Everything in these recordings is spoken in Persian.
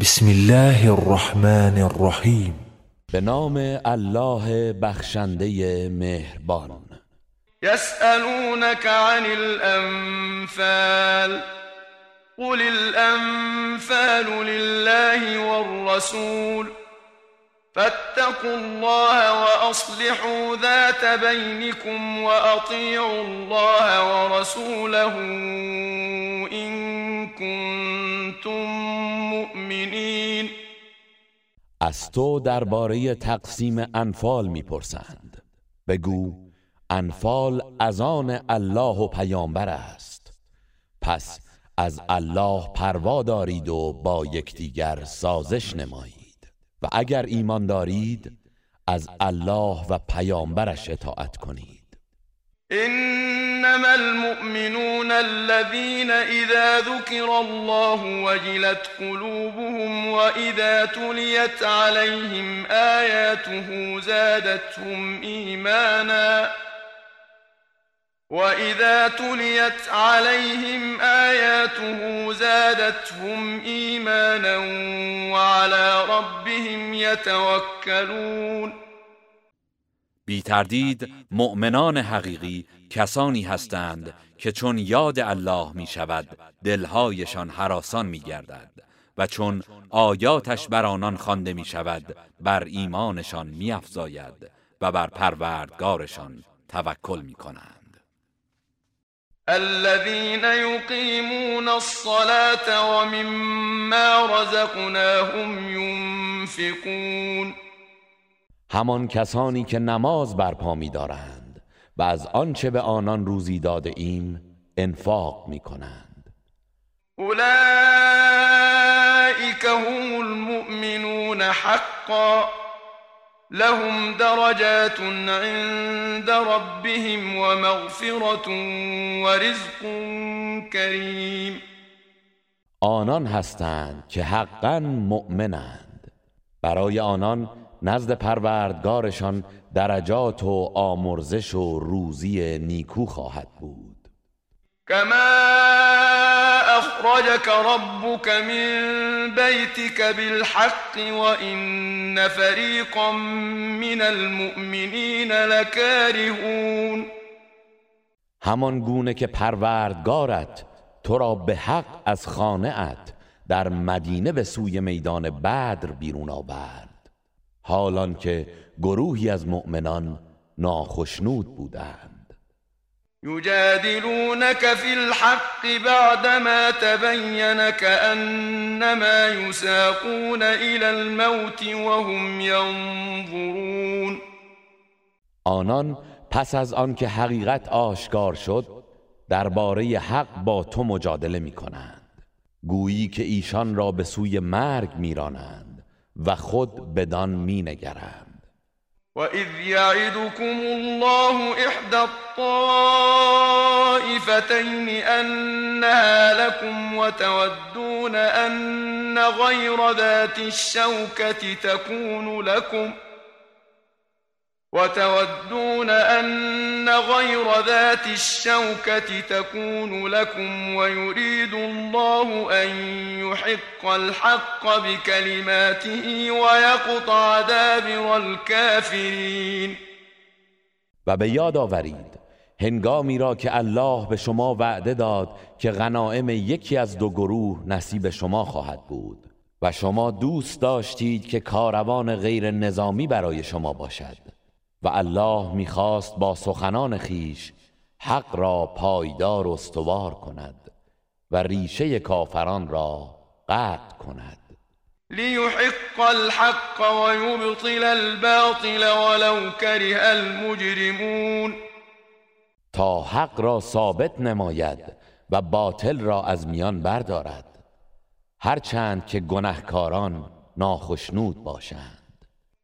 بسم الله الرحمن الرحیم به نام الله بخشنده مهربان. يسألونك عن الأنفال قل الأنفال لله والرسول. فاتقوا الله وأصلحوا ذات بينكم وأطيعوا الله ورسوله إن كنتم مؤمنين. از تو درباره تقسیم انفال می‌پرسند. بگو انفال از آن الله و پیامبر است. پس از الله پروا دارید و با یکدیگر سازش نمایید. و اگر ایمان دارید از الله و پیامبرش اطاعت کنید. إنما المؤمنون الذين إذا ذكر الله وجلت قلوبهم وإذا تليت عليهم آياته زادتهم إيمانا وإذا تليت عليهم آياته زادتهم إيمانا وعلى ربهم يتوكلون بی تردید مؤمنان حقیقی کسانی هستند که چون یاد الله می شود دلهایشان حراسان می گردد و چون آیاتش بر آنان خوانده می شود بر ایمانشان می افزاید و بر پروردگارشان توکل می کنند الذين يقيمون الصلاة ومما رزقناهم ينفقون. همان کسانی که نماز برپا می دارند و از آنچه به آنان روزی داده ایم انفاق می کنند أولئك هم المؤمنون حقا. لهم درجات عند ربهم ومغفرة ورزق كريم. آنان هستند که حقا مؤمنند. برای آنان نزد پروردگارشان درجات و آمرزش و روزی نیکو خواهد بود. كما أخرجك ربك من بيتك بالحق وإن فريقا من المؤمنين لكارهون. همان گونه که پروردگارت تو را به حق از خانه ات در مدینه به سوی میدان بدر بیرون آورد. حالان که گروهی از مؤمنان ناخشنود بودند. يجادلونك في الحق بعدما تبين كأنما يساقون إلى الموت وهم ينظرون. آنان پس از آنکه حقیقت آشکار شد درباره حق با تو مجادله می کنند گویی که ایشان را به سوی مرگ میرانند و خود بدان می نگرند وإذ يعدكم الله إحدى الطائفتين أنها لكم وتودون أن غير ذات الشوكة تكون لكم وتودون أن غير ذات الشوكة تكون لكم ويريد الله أن يحق الحق بكلماته ويقطع دابر الكافرين. و به یاد آورید هنگامی را که الله به شما وعده داد که غنائم یکی از دو گروه نصیب شما خواهد بود و شما دوست داشتید که کاروان غیر نظامی برای شما باشد. و الله می‌خواست با سخنان خیش حق را پایدار و استوار کند و ریشه کافران را قطع کند. ليحق الحق ويبطل الباطل ولو كره المجرمون. تا حق را ثابت نماید و باطل را از میان بردارد هرچند که گنهکاران ناخشنود باشند.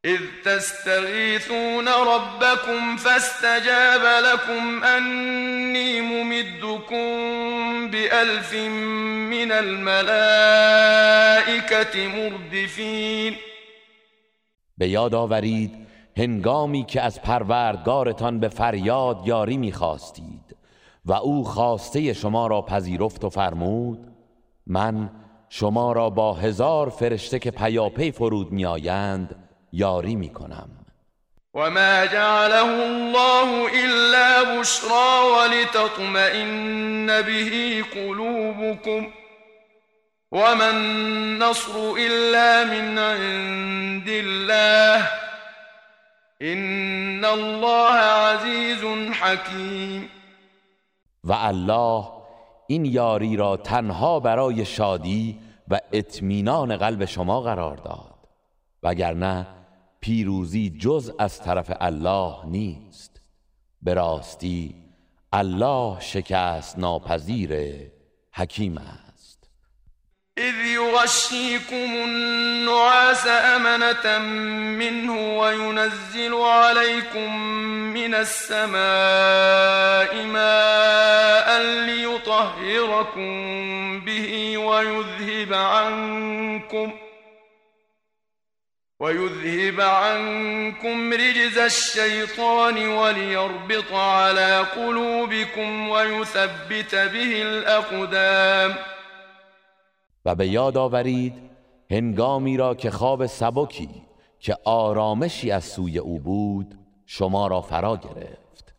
إذ تستغيثون ربكم فاستجاب لكم أني ممدكم بألف من الملائكة مردفين. به یاد آورید هنگامی که از پروردگارتان به فریاد یاری می‌خواستید و او خواسته شما را پذیرفت و فرمود من شما را با هزار فرشته که پیاپی فرود میآیند یاری می‌کنم. وما جعله الله إلا بشرى ولتطمئن به قلوبكم وما النصر إلا من عند الله إن الله عزيز حكيم. و الله این یاری را تنها برای شادی و اطمینان قلب شما قرار داد وگرنه پیروزی جز از طرف الله نیست. به راستی الله شکست ناپذیر حکیم است. اذ یغشیکم النعاس امنة منه وينزل عليكم من السماء ماء ليطهركم به ويذهب عنكم ويذهب عنكم رجز الشيطان وليربط على قلوبكم ويثبت به الأقدام. و به یاد آورید هنگامی را که خواب سبکی که آرامشی از سوی او بود شما را فرا گرفت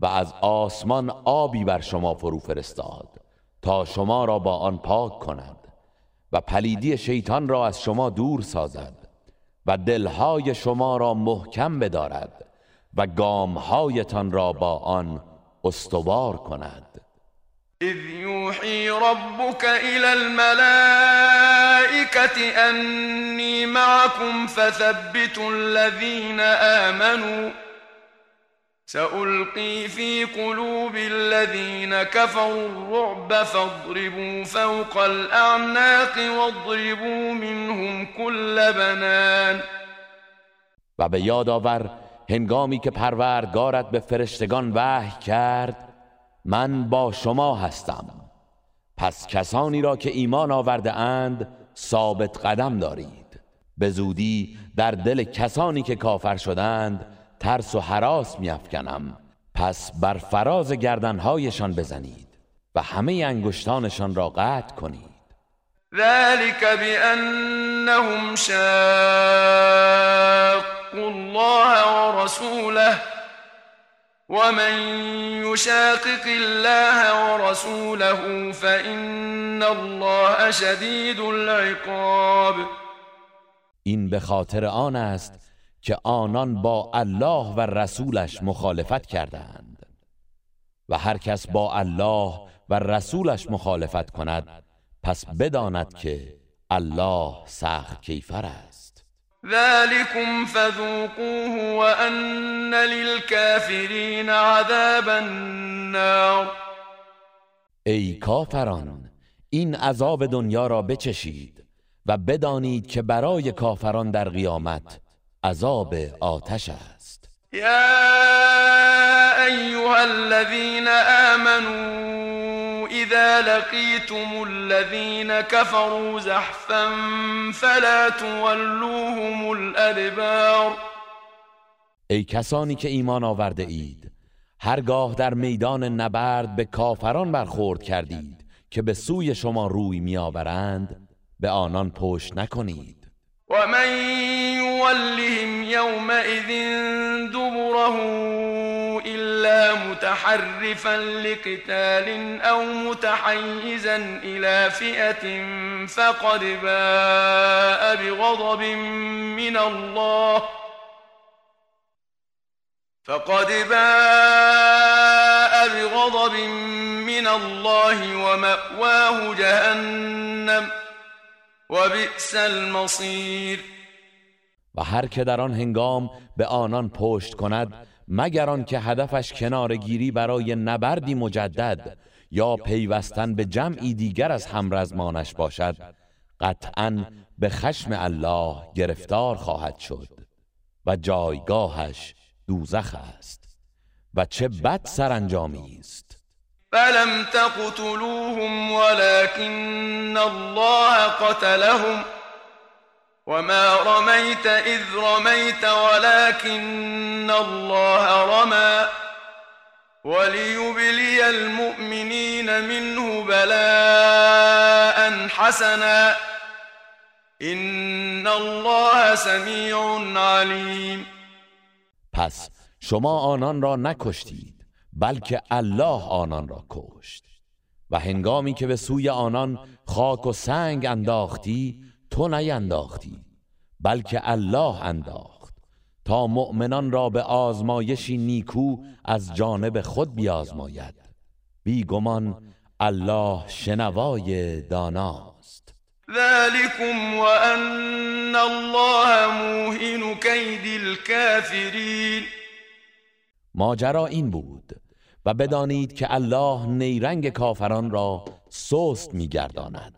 و از آسمان آبی بر شما فرو فرستاد تا شما را با آن پاک کند و پلیدی شیطان را از شما دور سازد. و دلهای شما را محکم بدارد و گامهایتان را با آن استوار کند. اذ یوحی ربک الى الملائکة انی معكم فثبتوا الذین آمنوا سألقي في قلوب الذين كفروا الرعب فاضربوا فوق الأعناق واضربوا منهم كل بنان. و به یاد آور هنگامی که پروردگارت به فرشتگان وحی کرد من با شما هستم. پس کسانی را که ایمان آورده اند ثابت قدم دارید. به زودی در دل کسانی که کافر شدند ترس و حراس میافکنم. پس بر فراز گردنهایشان بزنید و همه انگشتانشان را قطع کنید. ذلك بأنهم شاقوا الله ورسوله ومن يشاقق الله ورسوله فإن الله شدید العقاب. این به خاطر آن است که آنان با الله و رسولش مخالفت کردند. و هر کس با الله و رسولش مخالفت کند پس بداند که الله سخت کیفر است. ذلكم فذوقوه وان للكافرین عذاب النار. ای کافران این عذاب دنیا را بچشید و بدانید که برای کافران در قیامت عذاب آتش است. یا ایها الذين آمنوا اذا لقيتم الذين كفروا زحفا فلا تولوهم الادبار. ای کسانی که ایمان آورده اید هرگاه در میدان نبرد به کافران برخورد کردید که به سوی شما روی میآورند به آنان پشت نکنید. ومن يولهم يومئذ دبره إلا متحرفا لقتال أو متحيزا إلى فئة فقد باء بغضب من الله فقد باء بغضب من الله ومأواه جهنم و بئس المصیر و هر که در آن هنگام به آنان پشت کند مگر آن که هدفش کنارگیری برای نبردی مجدد یا پیوستن به جمعی دیگر از همرزمانش باشد قطعا به خشم الله گرفتار خواهد شد و جایگاهش دوزخ است و چه بد سرانجامی است. فلم تقتلوهم ولكن الله قتلهم وما رميت إذ رميت ولكن الله رمى وليبلي المؤمنين منه بلاء حسنا ان الله سمیع علیم پس شما آنان را نکشتید بلکه الله آنان را کشت. و هنگامی که به سوی آنان خاک و سنگ انداختی تو نینداختی بلکه الله انداخت تا مؤمنان را به آزمایشی نیکو از جانب خود بیازماید. بیگمان الله شنوای داناست. ذلكم وان الله موهن كید الكافرین ماجرا این بود و بدانید که الله نیرنگ کافران را سست میگرداند.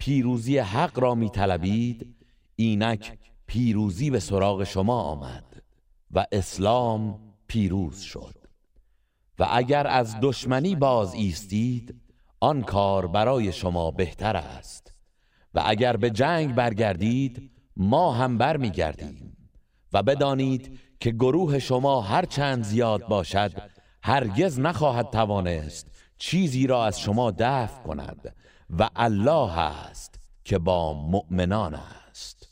پیروزی حق را می طلبید اینک پیروزی به سراغ شما آمد و اسلام پیروز شد. و اگر از دشمنی باز ایستید آن کار برای شما بهتر است. و اگر به جنگ برگردید ما هم برمیگردیم. و بدانید که گروه شما هر چند زیاد باشد هرگز نخواهد توانست چیزی را از شما دفع کند و الله است که با مؤمنان است.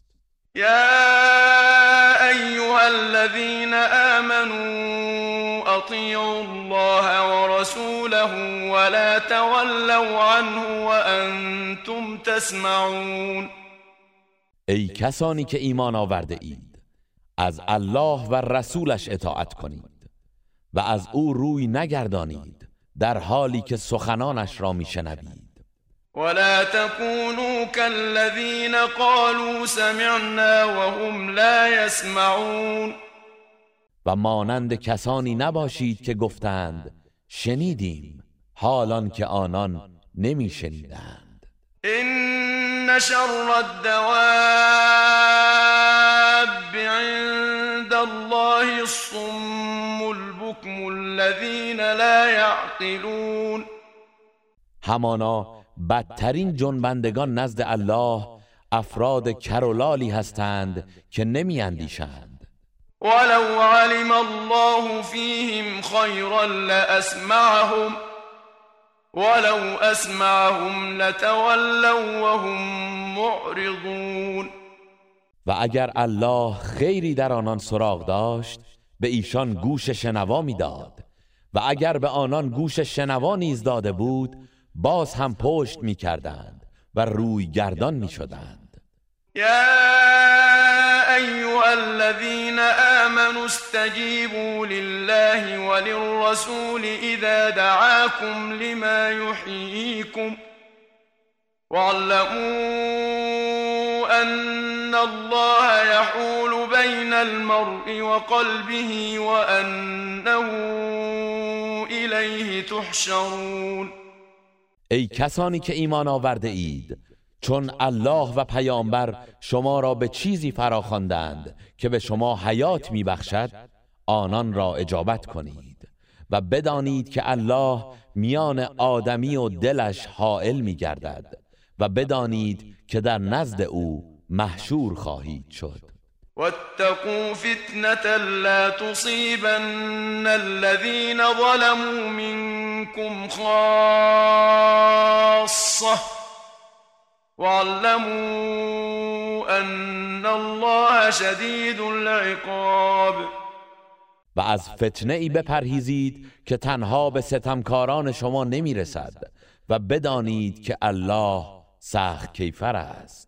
يا أيها الذين آمنوا أطيعوا الله ورسوله ولا تولوا عنه وأنتم تسمعون. ای کسانی که ایمان آورده اید از الله و رسولش اطاعت کنید و از او روی نگردانید در حالی که سخنانش را میشنوید. ولا تكونوا كالذين قالوا سمعنا وهم لا يسمعون. و مانند کسانی نباشید که گفتند شنیدیم حالان که آنان نمی شنیدند ان شر الدواب عند الله الصم البكم الذين لا يعقلون. همانا بدترین جنبندگان نزد الله افراد کرولالی هستند که نمی اندیشند. ولو علم الله فیهم خیرا لاسمعهم ولو اسمعهم لتولوا وهم معرضون. و اگر الله خیری در آنان سراغ داشت به ایشان گوش شنوا می‌داد. و اگر به آنان گوش شنوا نیز داده بود باز هم پشت می کردند و روی گردان می شدند یا ایها الذین آمنوا استجیبوا لله وللرسول اذا دعاكم لما يحييكم واعلموا ان الله يحول بين المرء وقلبه وانه اليه تحشرون. ای کسانی که ایمان آورده اید چون الله و پیامبر شما را به چیزی فراخواندند که به شما حیات میبخشد آنان را اجابت کنید و بدانید که الله میان آدمی و دلش حائل میگردد و بدانید که در نزد او محشور خواهید شد. واتقوا فتنة لا تصيبن الذين ظلموا منكم خاصة. واعلموا أن الله شدید العقاب. و از فتنه ای بپرهیزید که تنها به ستمکاران شما نمی‌رسد و بدانید که الله سخت کیفر است.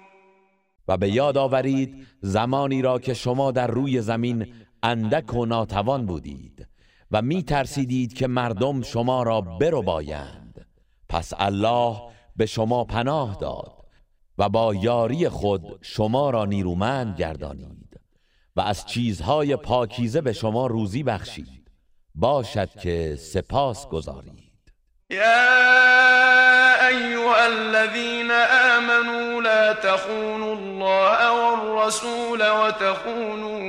و به یاد آورید زمانی را که شما در روی زمین اندک و ناتوان بودید و می ترسیدید که مردم شما را برو بایند پس الله به شما پناه داد و با یاری خود شما را نیرومند گردانید و از چیزهای پاکیزه به شما روزی بخشید. باشد که سپاس گذارید. یا ایها الذين آمنوا لا تخونوا الله والرسول وتخونوا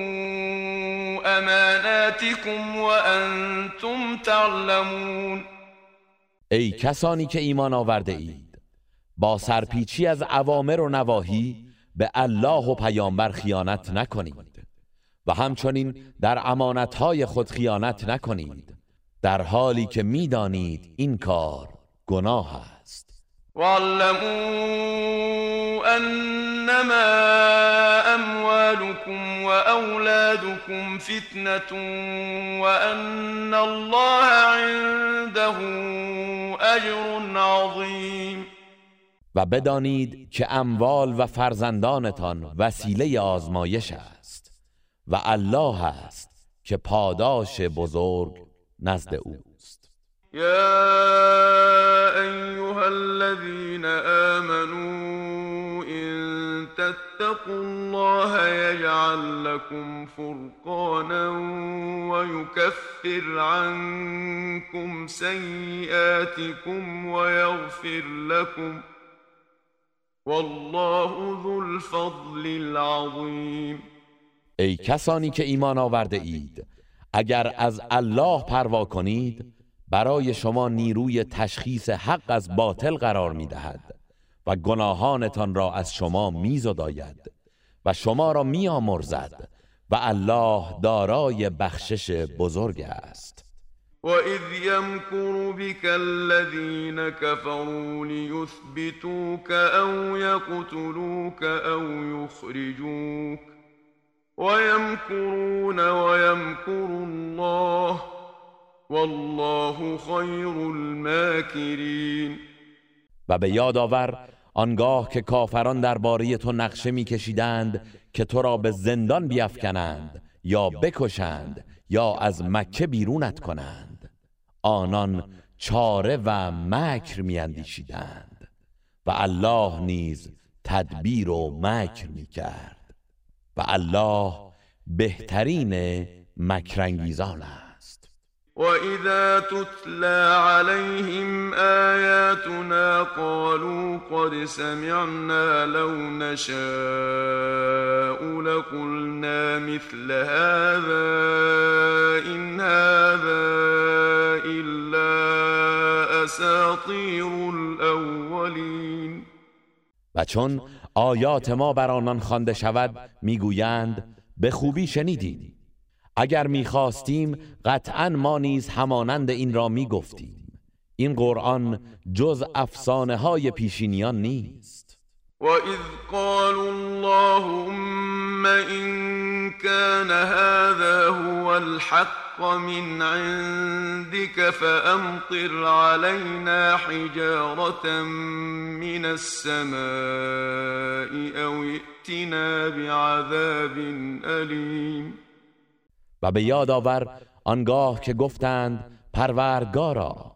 اماناتكم وانتم تعلمون. ای کسانی که ایمان آورده اید با سرپیچی از اوامر و نواهی به الله و پیامبر خیانت نکنید و همچنین در امانتهای خود خیانت نکنید. در حالی که می‌دانید این کار گناه است. واعلموا انما اموالكم واولادكم فتنه وان الله عنده اجر عظیم و بدانید که اموال و فرزندانتان وسیله آزمایش است و الله است که پاداش بزرگ نزد اوست یا ایها الذين آمنوا إن تتقوا الله يجعل لكم فرقانا ويكفر عنكم سيئاتكم ويغفر لكم والله ذو الفضل العظیم ای کسانی که ایمان آورده اید اگر از الله پروا کنید برای شما نیروی تشخیص حق از باطل قرار می دهد و گناهانتان را از شما می زداید و شما را می آمرزد و الله دارای بخشش بزرگ است. وَإِذْ يَمْكُرُ بِكَ الَّذِينَ كَفَرُوا لِيُثْبِتُوكَ أَوْ يَقْتُلُوكَ أَوْ يُخْرِجُوكَ وَيَمْكُرُونَ وَيَمْكُرُ اللَّهُ وَاللَّهُ خَيْرُ الْمَاكِرِينَ و به یاد آور آنگاه که کافران درباره تو نقشه میکشیدند که تو را به زندان بیافکنند یا بکشند یا از مکه بیرونت کنند. آنان چاره و مکر میاندیشیدند و الله نیز تدبیر و مکر می‌کرد. و الله بهترین مکرانگیزان است. وَإِذَا تُتْلَى عَلَيْهِمْ آيَاتُنَا قَالُوا قَدْ سَمِعْنَا لَوْ نَشَاءُ لَقُلْنَا مِثْلَ هَذَا إِنْ هَذَا إِلَّا أَسَاطِيرُ الْأَوَّلِينَ. و چون آیات ما بر آنان خوانده شود می‌گویند به خوبی شنیدیم. اگر می‌خواستیم قطعا ما نیز همانند این را می‌گفتیم. این قرآن جز افسانه های پیشینیان نیست. وَإِذْ قَالُوا اللَّهُمَّ إِن كَانَ هَذَا هُوَ الْحَقَّ مِنْ عِندِكَ فَأَمْطِرْ عَلَيْنَا حِجَارَةً مِنَ السَّمَاءِ أَوْ ائْتِنَا بِعَذَابٍ أَلِيمٍ. و به یاد آور آنگاه که گفتند پروردگارا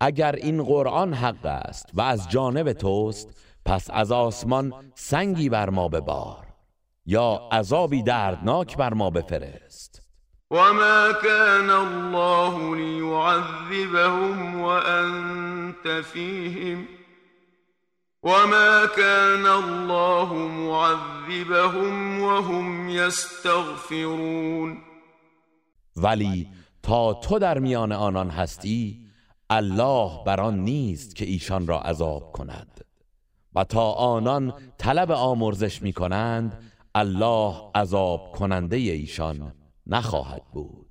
اگر این قرآن حق است و از جانب توست پس از آسمان سنگی بر ما ببار یا عذابی دردناک بر ما بفرست. وما كان الله ليعذبهم وأنت فيهم وما كان الله معذبهم وهم يستغفرون ولی تا تو در میان آنان هستی الله بر آن نیست که ایشان را عذاب کند. و تا آنان طلب آمرزش می کنند الله عذاب کننده ایشان نخواهد بود.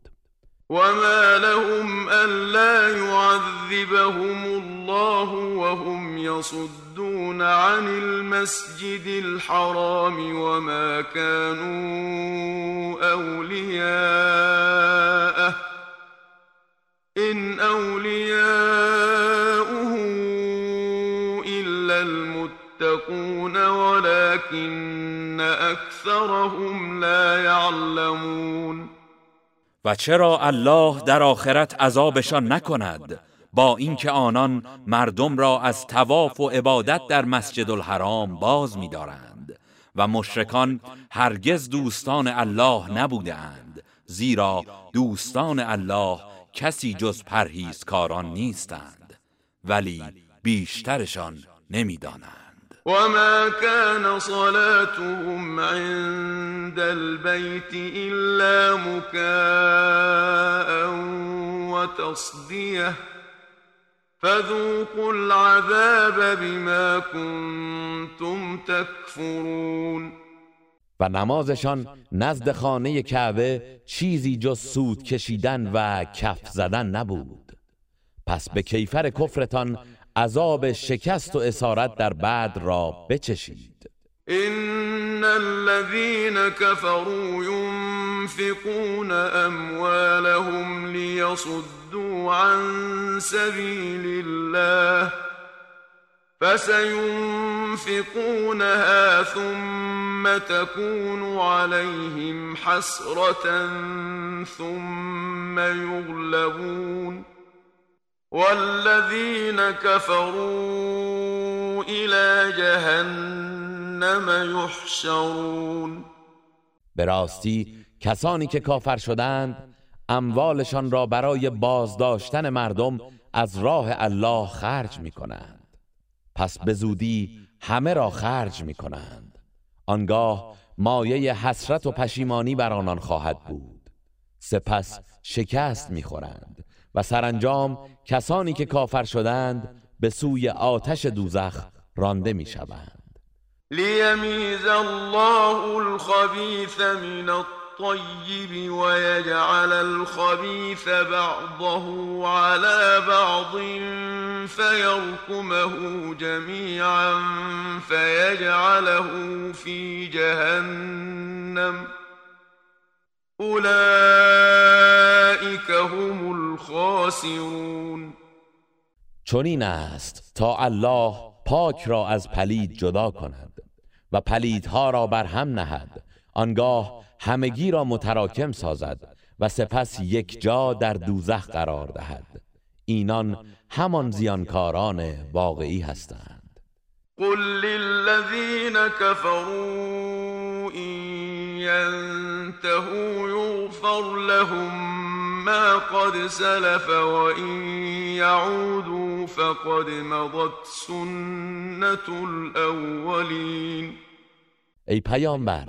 وما لهم ألا يعذبهم الله وهم يصدون عن المسجد الحرام وما كانوا أولياء إن أولياؤه إلا المتقون ولكن أكثرهم لا يعلمون. و چرا الله در آخرت عذابشان نکند؟ با اینکه آنان مردم را از تواف و عبادت در مسجد الحرام باز می‌دارند و مشرکان هرگز دوستان الله نبودند زیرا دوستان الله کسی جز پرهیزکاران نیستند ولی بیشترشان نمی‌دانند. وما كان صلاتهم عند البيت إلا مكاء وتصديه فذوقوا العذاب بما كنتم تكفرون و نمازشان نزد خانه کعبه چیزی جز سود کشیدن و کف زدن نبود. پس به کیفر کفرتان عذاب شکست و اسارت در بعد را بچشید. إن الذين كفروا ينفقون أموالهم ليصدوا عن سبيل الله فسينفقونها ثم تكون عليهم حسرة ثم يغلبون والذين كفروا إلى جهنم يحشرون. به کسانی که کافر شدند اموالشان را برای بازداشتن مردم از راه الله خرج می کنند پس به زودی همه را خرج می کنند آنگاه مایه حسرت و پشیمانی بر آنان خواهد بود. سپس شکست می خورند و سرانجام کسانی که کافر شدند به سوی آتش دوزخ رانده می شوند ليميز الله الخبيث من الطيب ويجعل الخبيث بعضه على بعض فيركمه جميعا فيجعله في جهنم أولئك هم الخاسرون. چنین است تا الله پاک را از پلید جدا کند و پلیدها را بر هم نهد. آنگاه همگی را متراکم سازد و سپس یک جا در دوزخ قرار دهد. اینان همان زیانکاران واقعی هستند. قل للذين كفروا إن ينتهوا يغفر لهم ما قد سلف وإن يعودوا فقد مضت سنة الأولين ای پیامبر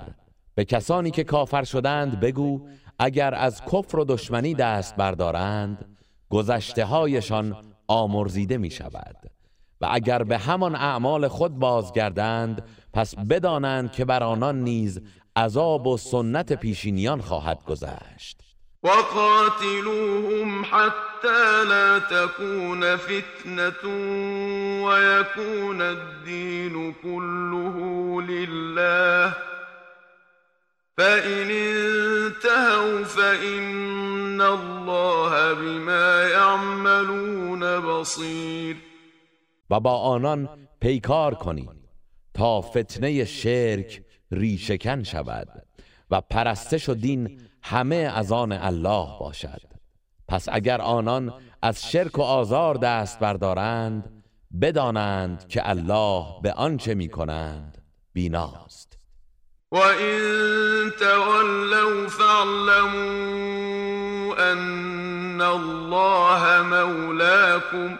به کسانی که کافر شدند بگو اگر از کفر و دشمنی دست بردارند گذشته هایشان آمرزیده می شود و اگر به همان اعمال خود بازگردند پس بدانند که بر آنان نیز عذاب و سنت پیشینیان خواهد گذشت. وقاتلوهم حتى لا تكون فتنة ويكون الدين كله لله. فإن انتهوا فإن الله بما يعملون بصير. و با آنان پیکار کنید تا فتنه شرک ریشکن شود و پرستش و دین همه از آن الله باشد. پس اگر آنان از شرک و آزار دست بردارند بدانند که الله به آنچه می کنند بیناست. وإن تولوا فاعلموا أن الله مولاكم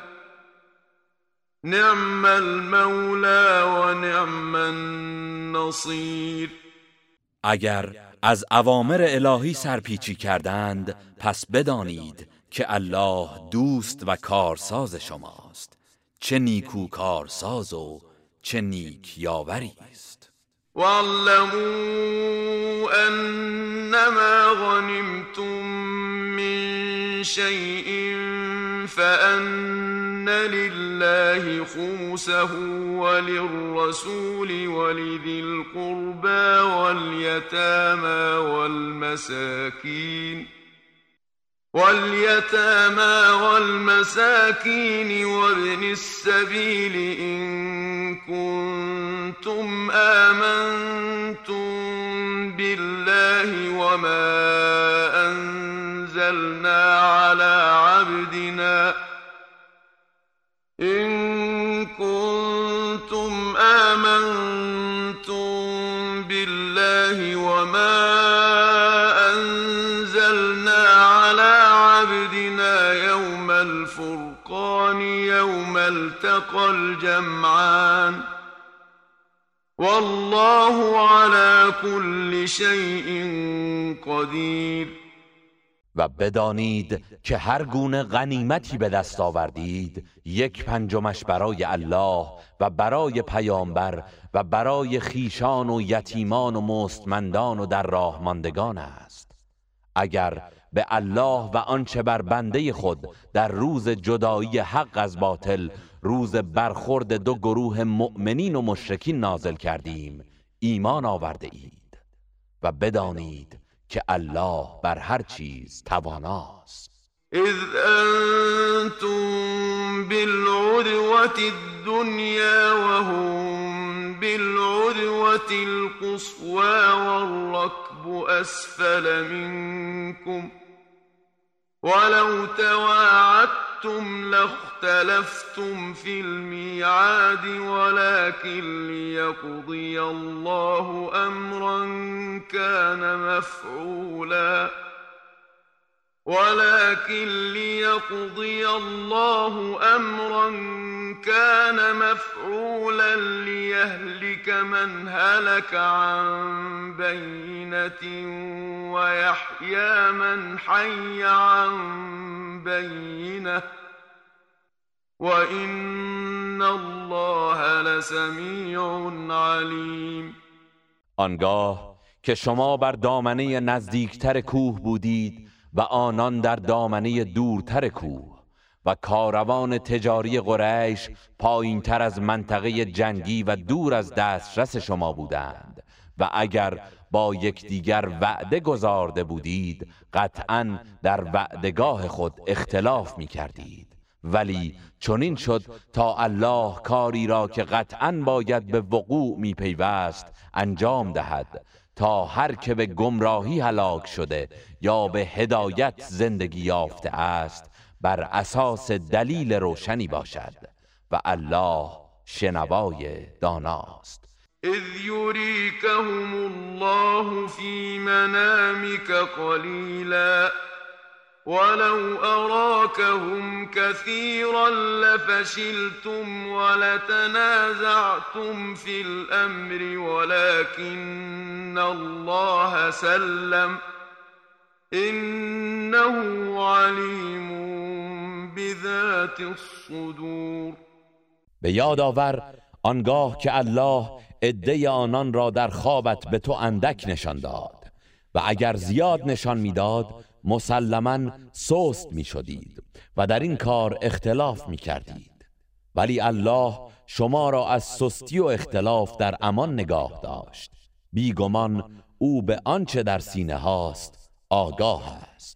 نعم المولى ونعم النصير. اگر از اوامر الهی سرپیچی کردند پس بدانید که الله دوست و کارساز شماست. چه نیکو کارساز و چه نیک یاوری است. واعلموا أنما غنمتم من شيء فأن لله خمسه وللرسول ولذي القربى واليتامى والمساكين واليتامى والمساكين وابن السبيل إن كنتم آمنتم بالله وما يوم التقى الجمعان. والله على كل شيء قدير. و بدانید که هر گونه غنیمتی به دست آوردید یک پنجمش برای الله و برای پیامبر و برای خیشان و یتیمان و مستمندان و در راه ماندگان است. اگر به الله و آنچه بر بنده خود در روز جدایی حق از باطل روز برخورد دو گروه مؤمنین و مشرکین نازل کردیم. ایمان آورده اید و بدانید که الله بر هر چیز تواناست. اذ انتم بالعدوة الدنيا وهم بالعدوة القصوى والركب أسفل منكم ولو تواعدتم لاختلفتم في الميعاد ولكن ليقضي الله أمرا كان مفعولا. ولكن ليقضي الله أمرا كان مفعولا ليهلك من هلك عن بينة ويحيى من حي عن بينة. وإن الله لسميع عليم. آنگاه که شما بر دامنه نزدیکتر کوه بودید و آنان در دامنه دورتر کوه و کاروان تجاری قریش پایین تر از منطقه جنگی و دور از دسترس شما بودند و اگر با یکدیگر وعده گذارده بودید قطعا در وعدگاه خود اختلاف می کردید ولی چنین شد تا الله کاری را که قطعا باید به وقوع می پیوست انجام دهد تا هر که به گمراهی هلاک شده یا به هدایت زندگی یافته است بر اساس دلیل روشنی باشد و الله شنوای داناست. اذ يريكهم الله في منامك قليلا ولو أراكهم كثيرا لفشلتم ولتنازعتم في الأمر ولكن الله سلم إنه عليم بذات الصدور. به یاد آور آنگاه که الله عده آنان را در خوابت به تو اندک نشان داد و اگر زیاد نشان می‌داد مسلما سست می شدید و در این کار اختلاف می کردید ولی الله شما را از سستی و اختلاف در امان نگاه داشت. بیگمان او به آنچه در سینه هاست آگاه است.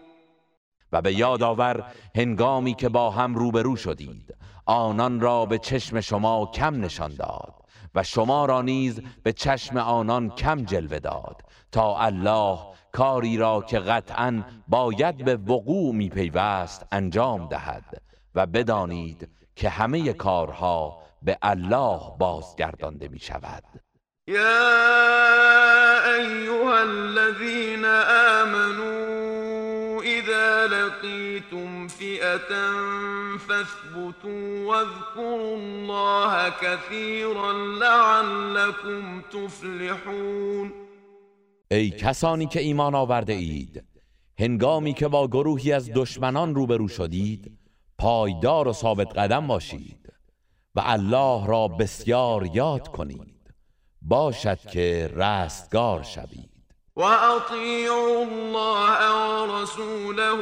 و به یاد آور هنگامی که با هم روبرو شدید. آنان را به چشم شما کم نشان داد و شما را نیز به چشم آنان کم جلوه داد تا الله کاری را که قطعا باید به وقوع می پیوست انجام دهد و بدانید که همه کارها به الله بازگردانده می شود يا أيها الذين آمنوا لقيتم فئة فاثبتوا واذكروا الله كثيرا لعلكم تفلحون ای کسانی که ایمان آورده اید هنگامی که با گروهی از دشمنان روبرو شدید پایدار و ثابت قدم باشید و الله را بسیار یاد کنید. باشد که رستگار شوید. وأطيعوا الله ورسوله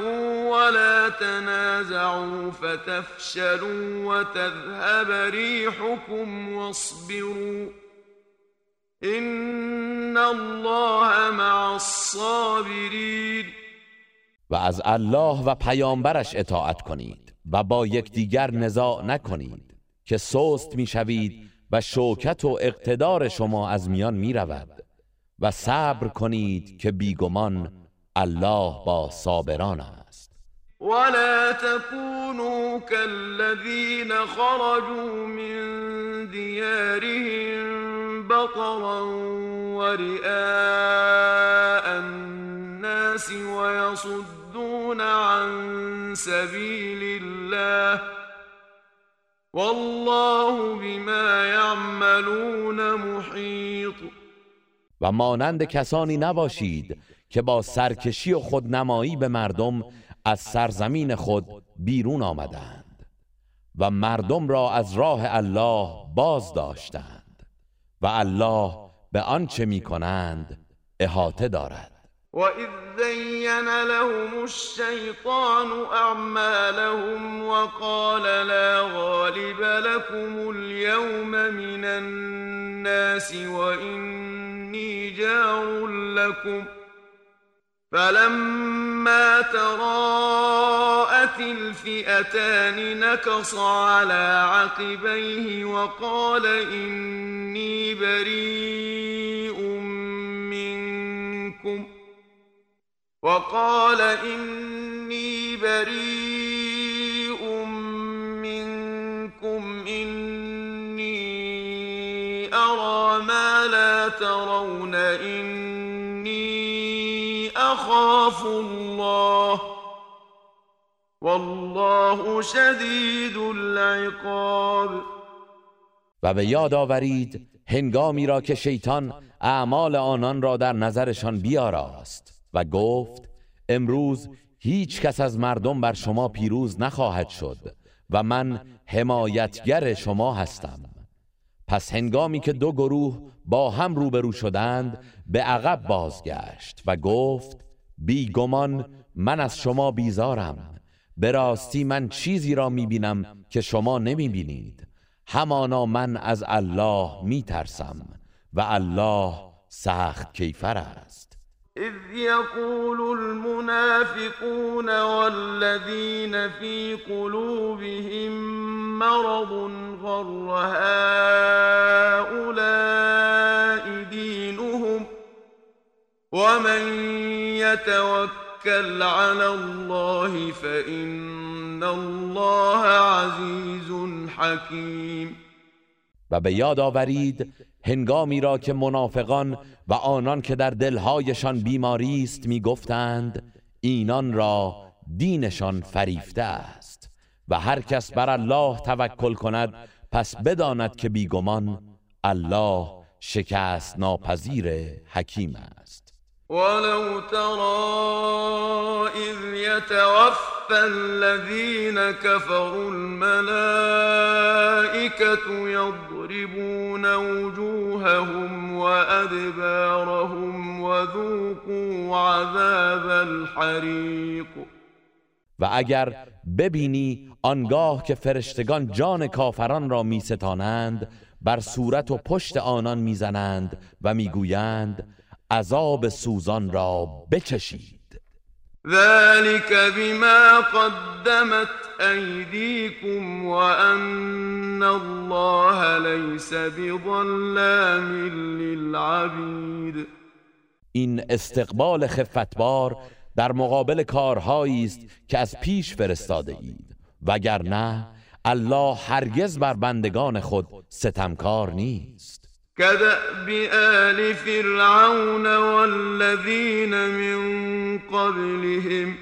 ولا تنازعوا فتفشلوا وتذهب ريحكم واصبروا إن الله مع الصابرين. و از الله و پیامبرش اطاعت کنید و با یکدیگر نزاع نکنید که سست می‌شوید و شوکت و اقتدار شما از میان می رود و صبر کنید که بیگمان الله با صابران است. ولا تكونوا كالذين خرجوا من ديارهم بطرا ورئاء الناس ويصدون عن سبيل الله والله بما يعملون محيط. و مانند کسانی نباشید که با سرکشی و خودنمایی به مردم از سرزمین خود بیرون آمدند و مردم را از راه الله باز داشتند و الله به آنچه می کنند احاطه دارد. وإذ زين لهم الشيطان أعمالهم وقال لا غالب لكم اليوم من الناس وإني جار لكم فلما تراءت الفئتان نكص على عقبيه وقال إني بريء منكم وقال إني بريء ترون إني أخاف الله والله شدید العقاب. و به یاد آورید هنگامی را که شیطان اعمال آنان را در نظرشان بیاراست و گفت امروز هیچ کس از مردم بر شما پیروز نخواهد شد و من حمایتگر شما هستم. پس هنگامی که دو گروه با هم روبرو شدند به عقب بازگشت و گفت بیگمان من از شما بیزارم. به راستی من چیزی را می‌بینم که شما نمی‌بینید. همانا من از الله میترسم و الله سخت کیفر است. إذ يقول المنافقون والذين في قلوبهم مرض غر هؤلاء دينهم ومن يتوكل على الله فإن الله عزيز حكيم. و به یاد آورید هنگامی را که منافقان و آنان که در دلهایشان بیماری است می‌گفتند اینان را دینشان فریفته است. و هر کس بر الله توکل کند پس بداند که بیگمان الله شکست ناپذیر حکیم است. ولو ترى إذ يتوفى الذين كفروا الملائكة يضربون وجوههم وأدبارهم وذوقوا عذاب الحريق و اگر ببینی آنگاه که فرشتگان جان کافران را می ستانند بر صورت و پشت آنان می‌زنند و می‌گویند عذاب سوزان را بچشید ذلك بما قدمت أيديكم وأن الله ليس بظلام للعبيد. این استقبال خفتبار در مقابل کارهایی است که از پیش فرستاده اید. وگرنه الله هرگز بر بندگان خود ستمکار نیست. كدأب آل فرعون والذين من قبلهم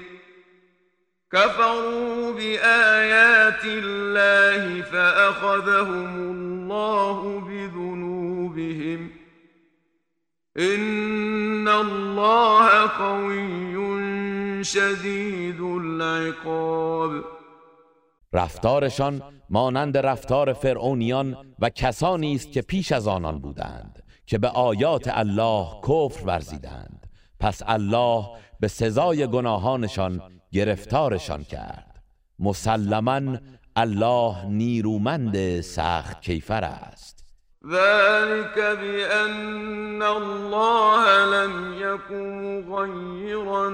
كفروا بآيات الله فأخذهم الله بذنوبهم إن الله قوي شديد العقاب. رفتارشان مانند رفتار فرعونیان و کسانی است که پیش از آنان بودند که به آیات الله کفر ورزیدند. پس الله به سزای گناهانشان گرفتارشان کرد. مسلما الله نیرومند سخت کیفر است. ذلك بأن الله لم يكن مغيرا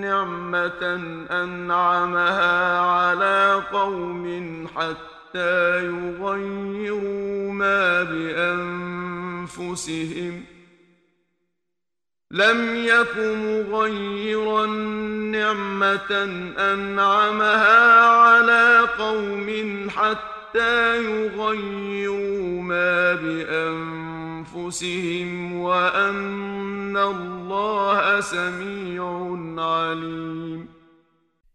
نعمة أنعمها على قوم حتى يغيروا ما بأنفسهم. لم يكن مغيرا نعمة أنعمها على قوم حتى يغيروا ما بأنفسهم وأن الله سميع عليم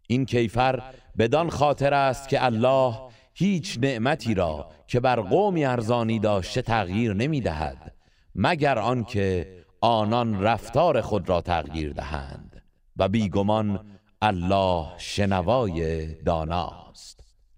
این کیفر بدان خاطر است که الله هیچ نعمتی را که بر قومی ارزانی داشته تغییر نمی دهد مگر آنکه آنان رفتار خود را تغییر دهند و بیگمان الله شنوای داناست.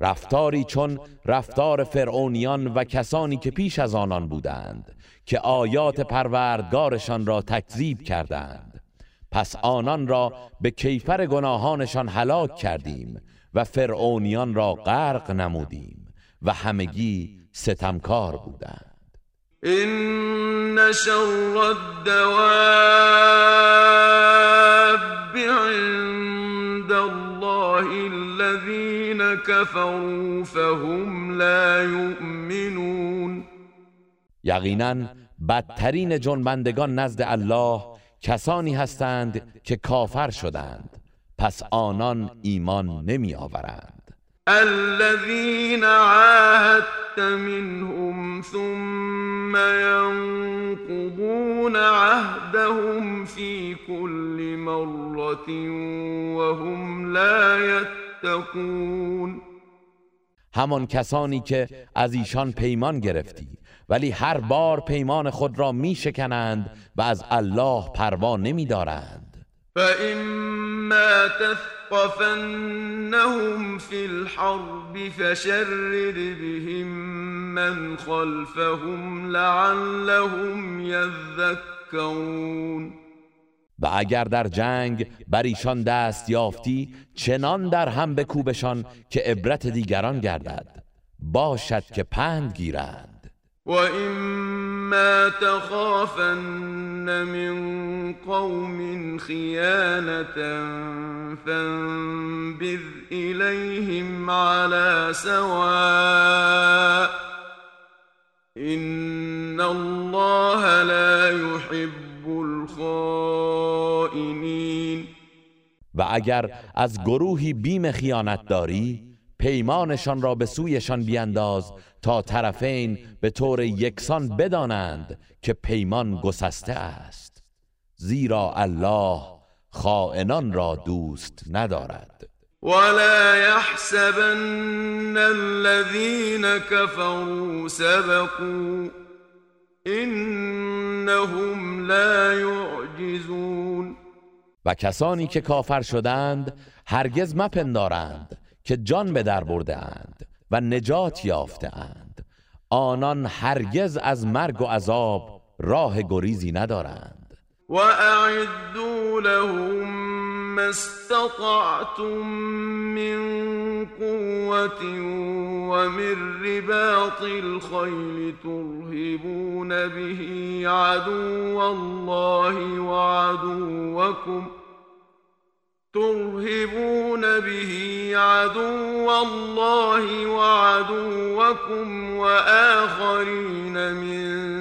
رفتاری چون رفتار فرعونیان و کسانی که پیش از آنان بودند که آیات پروردگارشان را تکذیب کردند. پس آنان را به کیفر گناهانشان هلاک کردیم و فرعونیان را غرق نمودیم و همگی ستمکار بودند. إن شر الدواب كفروا فهم لا يؤمنون. یقینا بدترین جنبندگان نزد الله کسانی هستند که کافر شدند. پس آنان ایمان نمی آورند الذين عاهدت منهم ثم ينقضون عهدهم في كل مرة وهم لا يتقون. همان کسانی که از ایشان پیمان گرفتی ولی هر بار پیمان خود را می شکنند و از الله پروا نمی دارند فإما تثقفنهم في الحرب فشرد بهم من خلفهم لعلهم يذكرون. و اگر در جنگ بر ایشان دست یافتی چنان در هم بکوبشان که عبرت دیگران گردد. باشد که پند گیرند. وإما تخافن من قوم خيانة فانبذ إليهم على سواء إن الله لا يحب الخائنين و اگر از گروهی بیم خیانت داری پیمانشان را به سویشان بینداز تا طرفین به طور یکسان بدانند که پیمان گسسته است. زیرا الله خائنان را دوست ندارد. ولا يحسبن الذين كفروا سبقوا انهم لا يعجزون و کسانی که کافر شدند هرگز مپندارند که جان به در برده اند و نجات یافته اند. آنان هرگز از مرگ و عذاب راه گریزی ندارند. و اعدوا لهم ما استطعتم من قوة ومن رباط الخيل ترهبون به عدو الله وعدوكم ترهبون به عدو الله وعدوكم وآخرين من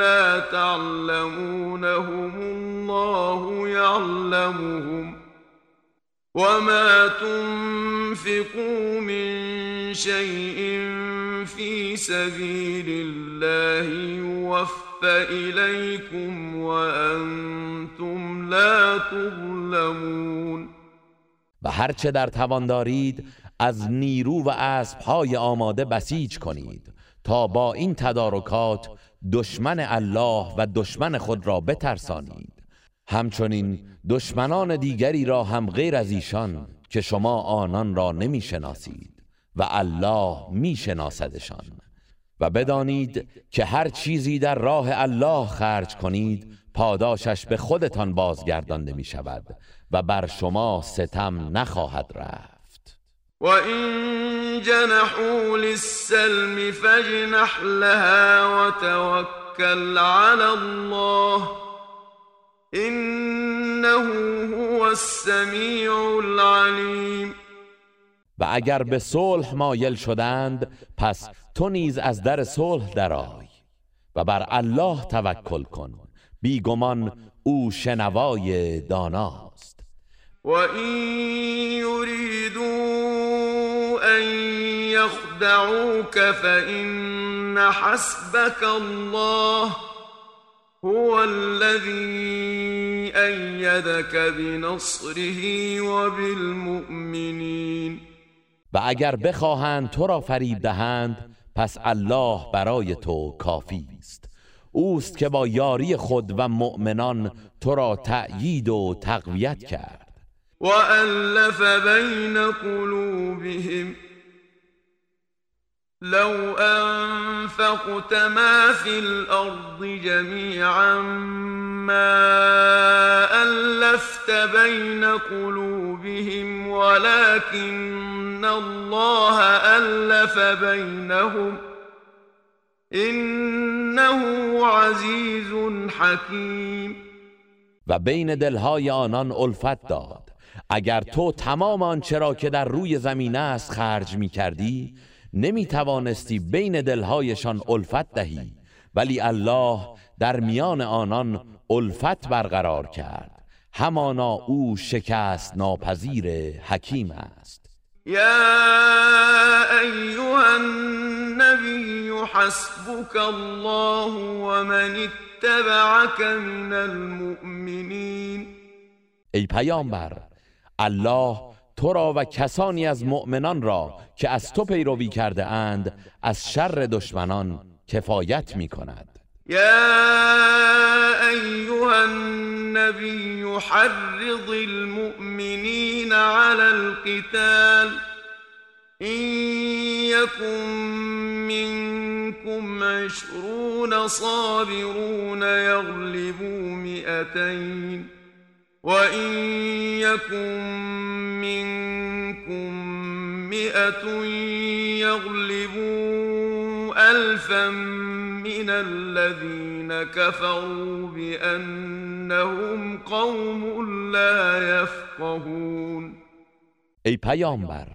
لا تعلمونهم الله يعلمهم وما تنفقوا من شيء في سبيل الله يوفى إليكم وأنتم لا تظلمون و هرچه در توان دارید از نیرو و اسبهای آماده بسیج کنید تا با این تدارکات دشمن الله و دشمن خود را بترسانید. همچنین دشمنان دیگری را هم غیر از ایشان که شما آنان را نمی شناسید و الله می شناسدشان و بدانید که هر چیزی در راه الله خرج کنید پاداشش به خودتان بازگردانده می شود و بر شما ستم نخواهد رفت. و این جنحوا للسلم فاجنح لها و توکل علی الله انه هو السمیع العلیم و اگر به صلح مایل شدند پس تو نیز از در صلح درآی و بر الله توکل کن. بیگمان او شنوای داناست. و این یریدوا ان یخدعوک فإن حسبك الله هو الذي أيدك بنصره وبالمؤمنين. و اگر بخواهند تو را فریب دهند پس الله برای تو کافی است. اوست که با یاری خود و مؤمنان تو را تأیید و تقویت کرد. و الف بین قلوبهم لو أنفقت ما في الأرض جميعا ما ألفت بين قلوبهم ولكن الله ألف بينهم إنه عزيز حكيم. و بین دلهای آنان الفت داد. اگر تو تمام آنچه را که در روی زمین است خرج می کردی نمی توانستی بین دلهایشان الفت دهی ولی الله در میان آنان الفت برقرار کرد. همانا او شکست ناپذیر حکیم است. یا ایها النبی حسبك الله ومن اتبعك من المؤمنین. ای پیامبر الله تو را و کسانی از مؤمنان را که از تو پیروی کرده اند از شر دشمنان کفایت می کند. یا ایها النبی حرض المؤمنین على القتال إن يكن منكم عشرون صابرون يغلبوا مئتين وإن يكن منكم مئة يغلبوا ألفا من الذين كفروا بأنهم قوم لا يفقهون ای پیامبر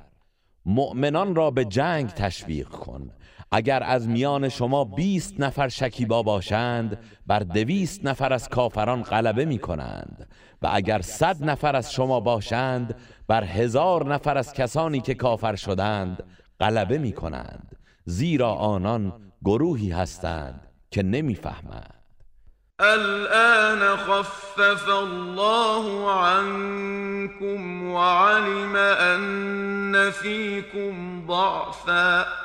مؤمنان را به جنگ تشویق کن. اگر از میان شما بیست نفر شکیبا باشند بر دویست نفر از کافران غلبه می کنند و اگر صد نفر از شما باشند بر هزار نفر از کسانی که کافر شدند غلبه می کنند زیرا آنان گروهی هستند که نمی‌فهمند. الان خفف الله عنكم وعلم ان فيكم ضعفا.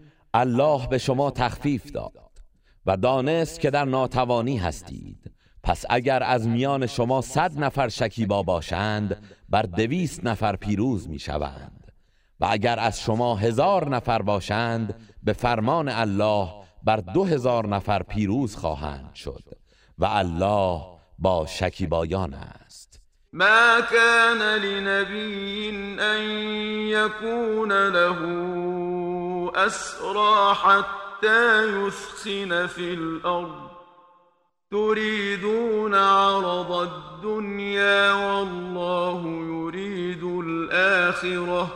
الله به شما تخفیف داد و دانست که در ناتوانی هستید. پس اگر از میان شما صد نفر شکیبا باشند بر دویست نفر پیروز می شوند و اگر از شما هزار نفر باشند به فرمان الله بر دو هزار نفر پیروز خواهند شد. و الله با شکیبایان است. ما كان لنبي أن يكون له أسرى حتى يثخن في الأرض. تريدون عرض الدنيا والله يريد الآخرة.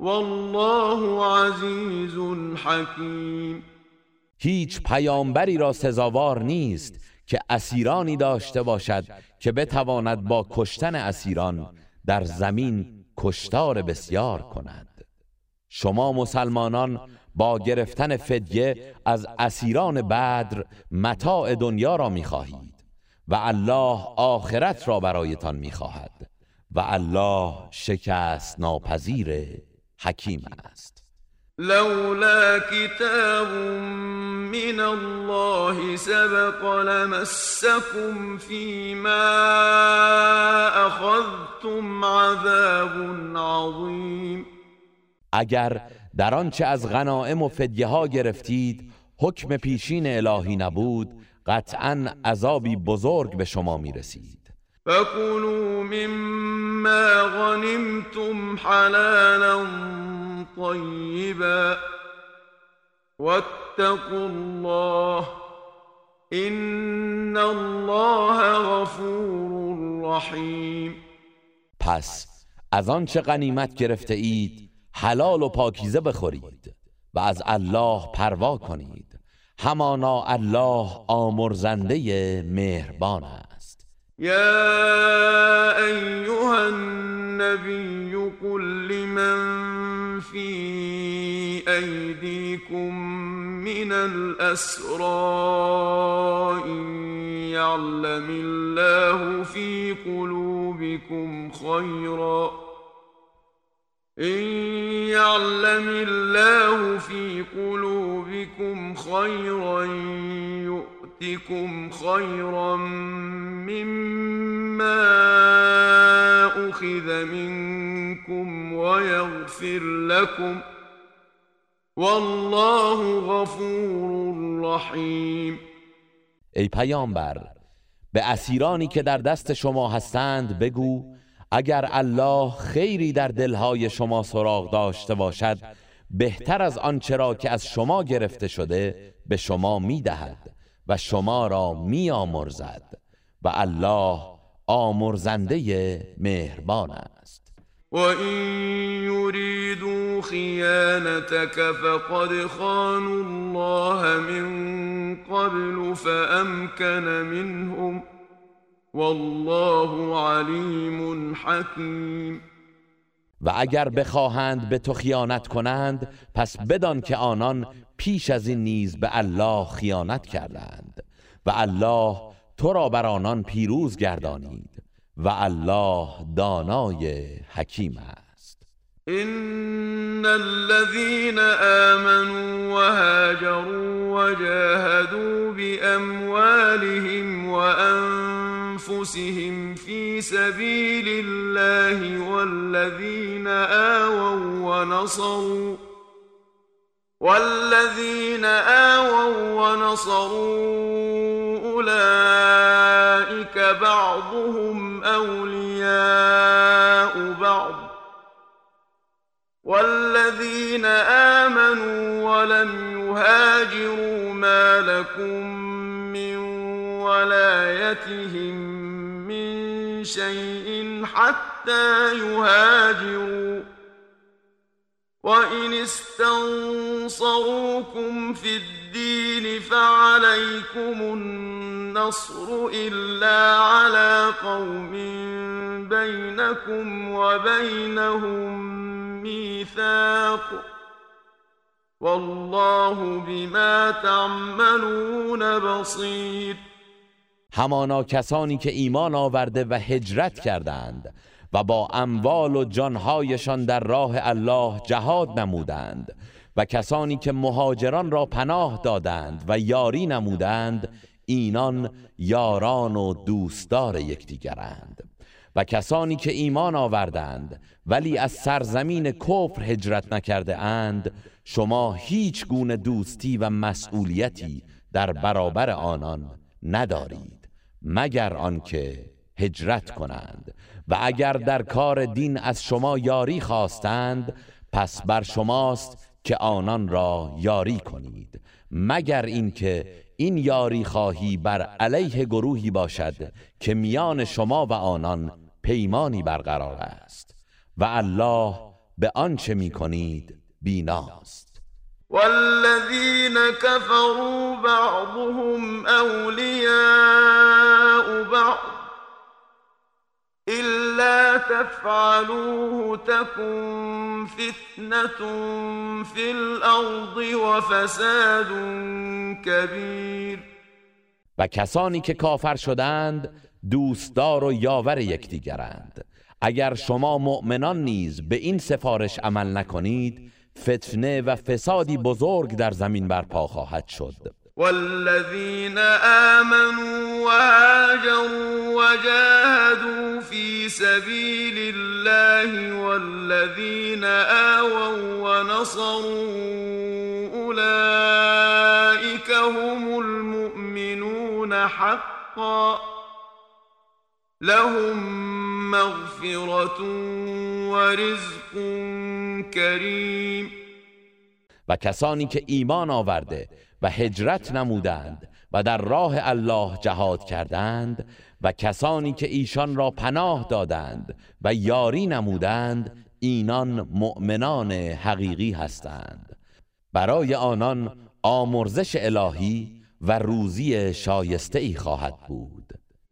والله عزیز حکیم هیچ پیامبری را سزاوار نیست که اسیرانی داشته باشد که بتواند با کشتن اسیران در زمین کشتار بسیار کند. شما مسلمانان با گرفتن فدیه از اسیران بدر متاع دنیا را می‌خواهید و الله آخرت را برایتان می‌خواهد و الله شکست ناپذیر حکیم است. لولا كتاب من الله سبق لمسكم فيما اخذتم عذاب عظیم اگر در آنچه از غنائم و فدیه ها گرفتید حکم پیشین الهی نبود قطعا عذابی بزرگ به شما می رسید فكلوا مما غنمتم حلالا طيبا واتقوا الله ان الله غفور رحیم پس از آنچه غنیمت گرفته اید حلال و پاکیزه بخورید و از الله پروا کنید. همانا الله آمرزنده مهربان است. يا أيها النبي قل لمن في أيديكم من الأسرى إن يعلم الله في قلوبكم خيرا إن يعلم الله في قلوبكم خيرا يؤمن يؤتكم خيرا مما أخذ منكم ويغفر لكم والله غفور رحیم ای پیامبر به اسیرانی که در دست شما هستند بگو اگر الله خیری در دلهای شما سراغ داشته باشد بهتر از آنچه را که از شما گرفته شده به شما می‌دهد. و شما را میآمرزد و الله آمرزنده مهربان است. و این یریدوا خیانتك فقد خانوا الله من قبل فامکن منهم. والله علیم حکیم. و اگر بخواهند به تو خیانت کنند پس بدان که آنان پیش از این نیز به الله خیانت کردند. و الله تو را بر آنان پیروز گردانید و الله دانای حکیم است. ان الذين آمنوا وهاجروا وجاهدوا بأموالهم وأنفسهم أنفسهم في سبيل الله والذين آووا ونصروا والذين آووا ونصروا أولئك بعضهم أولياء بعض والذين آمنوا ولم يهاجروا ما لكم ولايتهم من شيء حتى يهاجروا. وإن استنصروكم في الدين فعليكم النصر إلا على قوم بينكم وبينهم ميثاق. والله بما تعملون بصير. همانا کسانی که ایمان آورده و هجرت کردند و با اموال و جانهایشان در راه الله جهاد نمودند و کسانی که مهاجران را پناه دادند و یاری نمودند اینان یاران و دوستدار یکدیگرند. و کسانی که ایمان آوردند ولی از سرزمین کفر هجرت نکرده اند شما هیچ گونه دوستی و مسئولیتی در برابر آنان ندارید. مگر آنکه هجرت کنند. و اگر در کار دین از شما یاری خواستند پس بر شماست که آنان را یاری کنید. مگر اینکه این یاری خواهی بر علیه گروهی باشد که میان شما و آنان پیمانی برقرار است. و الله به آنچه می‌کنید بیناست. والذین كفروا بعضهم اولیاء بعض إلا تفعلوه تكن فتنة في الأرض وفساد كبير. و کسانی که کافر شدند دوستدار و یاور یکدیگرند. اگر شما مؤمنان نیز به این سفارش عمل نکنید فتنه و فسادی بزرگ در زمین برپا خواهد شد. والذين آمنوا وهاجروا وجاهدوا في سبيل الله والذين آووا ونصروا أولئك هم المؤمنون حقا. لهم مغفرة ورزق كريم. و کسانی که ایمان آورده و هجرت نمودند و در راه الله جهاد کردند و کسانی که ایشان را پناه دادند و یاری نمودند اینان مؤمنان حقیقی هستند. برای آنان آمرزش الهی و روزی شایسته ای خواهد بود.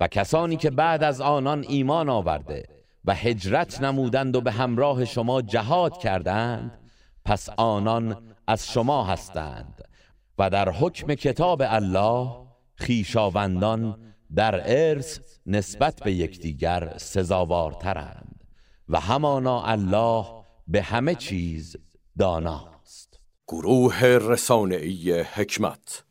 و کسانی که بعد از آنان ایمان آورده و هجرت نمودند و به همراه شما جهاد کردند پس آنان از شما هستند و در حکم کتاب الله خیشاوندان در ارث نسبت به یکدیگر سزاوارترند و همانا الله به همه چیز داناست. گروه رسانه‌ای حکمت